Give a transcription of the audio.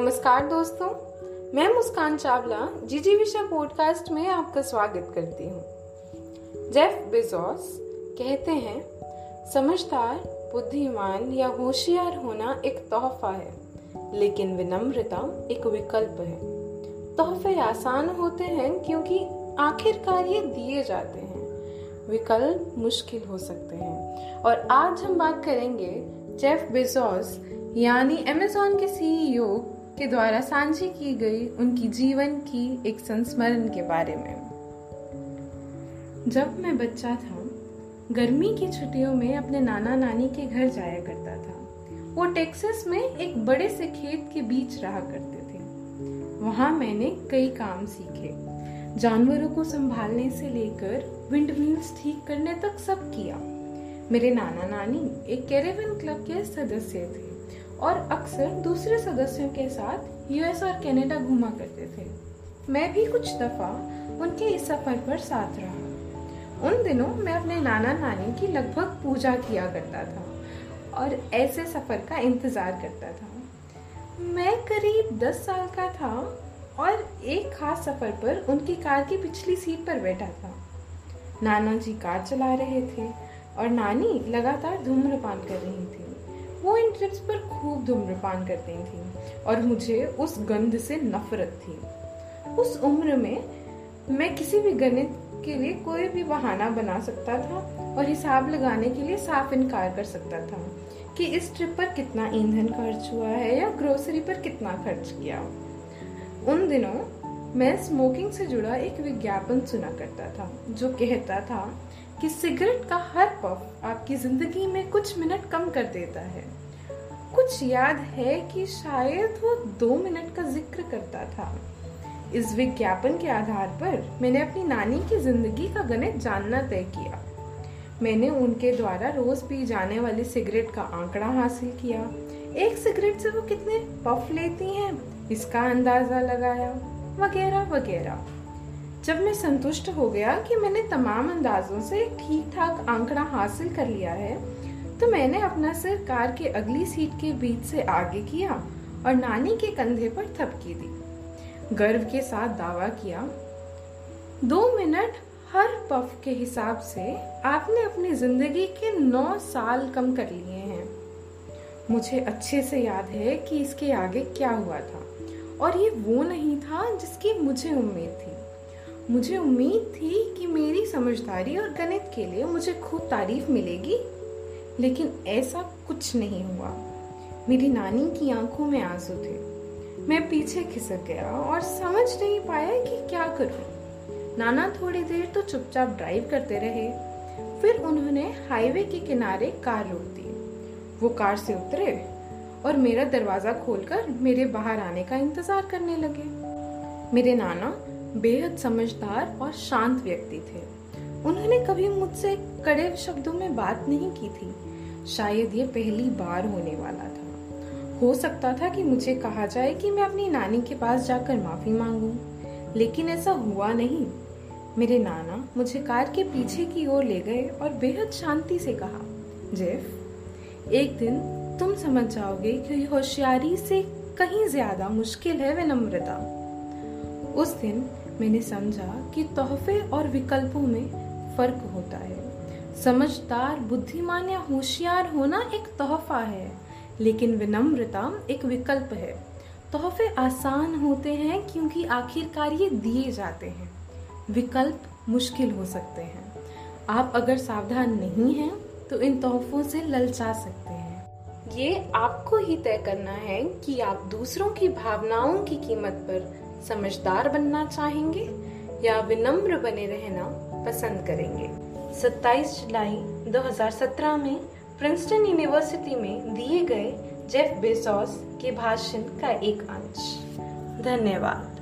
नमस्कार दोस्तों, मैं मुस्कान चावला, जीजी विषय पॉडकास्ट में आपका स्वागत करती हूँ। जेफ बेजोस कहते हैं, समझदार, बुद्धिमान या होशियार होना एक तोहफा है, लेकिन विनम्रता एक विकल्प है। तोहफे आसान होते हैं क्योंकि आखिरकार ये दिए जाते हैं। विकल्प मुश्किल हो सकते हैं। और आज हम बात करेंगे जेफ बेजोस, यानी अमेजोन के सीईओ के द्वारा साझी की गई उनकी जीवन की एक संस्मरण के बारे में। जब मैं बच्चा था, गर्मी की छुट्टियों में अपने नाना नानी के घर जाया करता था। वो टेक्सास में एक बड़े से खेत के बीच रहा करते थे। वहाँ मैंने कई काम सीखे। जानवरों को संभालने से लेकर विंड ठीक करने तक सब किया। मेरे नाना नानी एक कैरेवन क्लब के सदस्य थे। और अक्सर दूसरे सदस्यों के साथ यूएस और कनाडा घूमा करते थे। मैं भी कुछ दफ़ा उनके इस सफ़र पर साथ रहा। उन दिनों मैं अपने नाना नानी की लगभग पूजा किया करता था और ऐसे सफ़र का इंतज़ार करता था। मैं करीब दस साल का था और एक खास सफ़र पर उनकी कार की पिछली सीट पर बैठा था। नाना जी कार चला रहे थे और नानी लगातार धूम्रपान कर रही थी। वो इन ट्रिप्स पर खूब धूम्रपान करती थी और मुझे उस गंध से नफरत थी। उस उम्र में मैं किसी भी गणित के लिए कोई भी बहाना बना सकता था और हिसाब लगाने के लिए साफ़ इनकार कर सकता था कि इस ट्रिप पर कितना ईंधन खर्च हुआ है या ग्रोसरी पर कितना खर्च किया। उन दिनों मैं स्मोकिंग से जुड़ा एक विज्ञापन सुना करता था, जो कहता था कि सिगरेट का हर पफ आपकी ज़िंदगी में कुछ मिनट कम कर देता है। कुछ याद है कि शायद वो दो मिनट का ज़िक्र करता था। इस विज्ञापन के आधार पर मैंने अपनी नानी की ज़िंदगी का गणित जानना तय किया। मैंने उनके द्वारा रोज पी जाने वाली सिगरेट का आंकड़ा हासिल किया। एक सिगरेट से वो कितने पफ लेती हैं, इसका अंदाज़ा लगाया, वगैरह वगैरह। जब मैं संतुष्ट हो गया कि मैंने तमाम अंदाजों से ठीक ठाक आंकड़ा हासिल कर लिया है तो मैंने अपना सिर कार के अगली सीट के बीच से आगे किया और नानी के कंधे पर थपकी दी। गर्व के साथ दावा किया, दो मिनट हर पफ के हिसाब से आपने अपनी ज़िंदगी के नौ साल कम कर लिए हैं। मुझे अच्छे से याद है कि इसके आगे क्या हुआ था, और ये वो नहीं था जिसकी मुझे उम्मीद थी। मुझे उम्मीद थी कि मेरी समझदारी और गणित के लिए मुझे खूब तारीफ़ मिलेगी, लेकिन ऐसा कुछ नहीं हुआ। मेरी नानी की आँखों में आँसू थे। मैं पीछे खिसक गया और समझ नहीं पाया कि क्या करूँ। नाना थोड़ी देर तो चुपचाप ड्राइव करते रहे। फिर उन्होंने हाईवे के किनारे कार रोक दी। वो कार से उतरे और मेरा दरवाज़ा खोलकर मेरे बाहर आने का इंतज़ार करने लगे। मेरे नाना बेहद समझदार और शांत व्यक्ति थे। उन्होंने कभी मुझसे कड़े शब्दों में बात नहीं की थी। शायद ये पहली बार होने वाला था। हो सकता था कि मुझे कहा जाए कि मैं अपनी नानी के पास जाकर माफ़ी मांगू, लेकिन ऐसा हुआ नहीं। मेरे नाना मुझे कार के पीछे की ओर ले गए और बेहद शांति से कहा, जेफ, एक दिन तुम समझ जाओगे कि होशियारी से कहीं ज़्यादा मुश्किल है विनम्रता। उस दिन मैंने समझा कि तोहफे और विकल्पों में फ़र्क होता है। समझदार, बुद्धिमान या होशियार होना एक तोहफा है, लेकिन विनम्रता एक विकल्प है। तोहफे आसान होते हैं क्योंकि आखिरकार ये दिए जाते हैं। विकल्प मुश्किल हो सकते हैं। आप अगर सावधान नहीं हैं तो इन तोहफों से ललचा सकते हैं। ये आपको ही तय करना है कि आप दूसरों की भावनाओं की कीमत पर समझदार बनना चाहेंगे या विनम्र बने रहना पसंद करेंगे। 27 जुलाई 2017 में प्रिंसटन यूनिवर्सिटी में दिए गए जेफ बेसॉस के भाषण का एक अंश। धन्यवाद।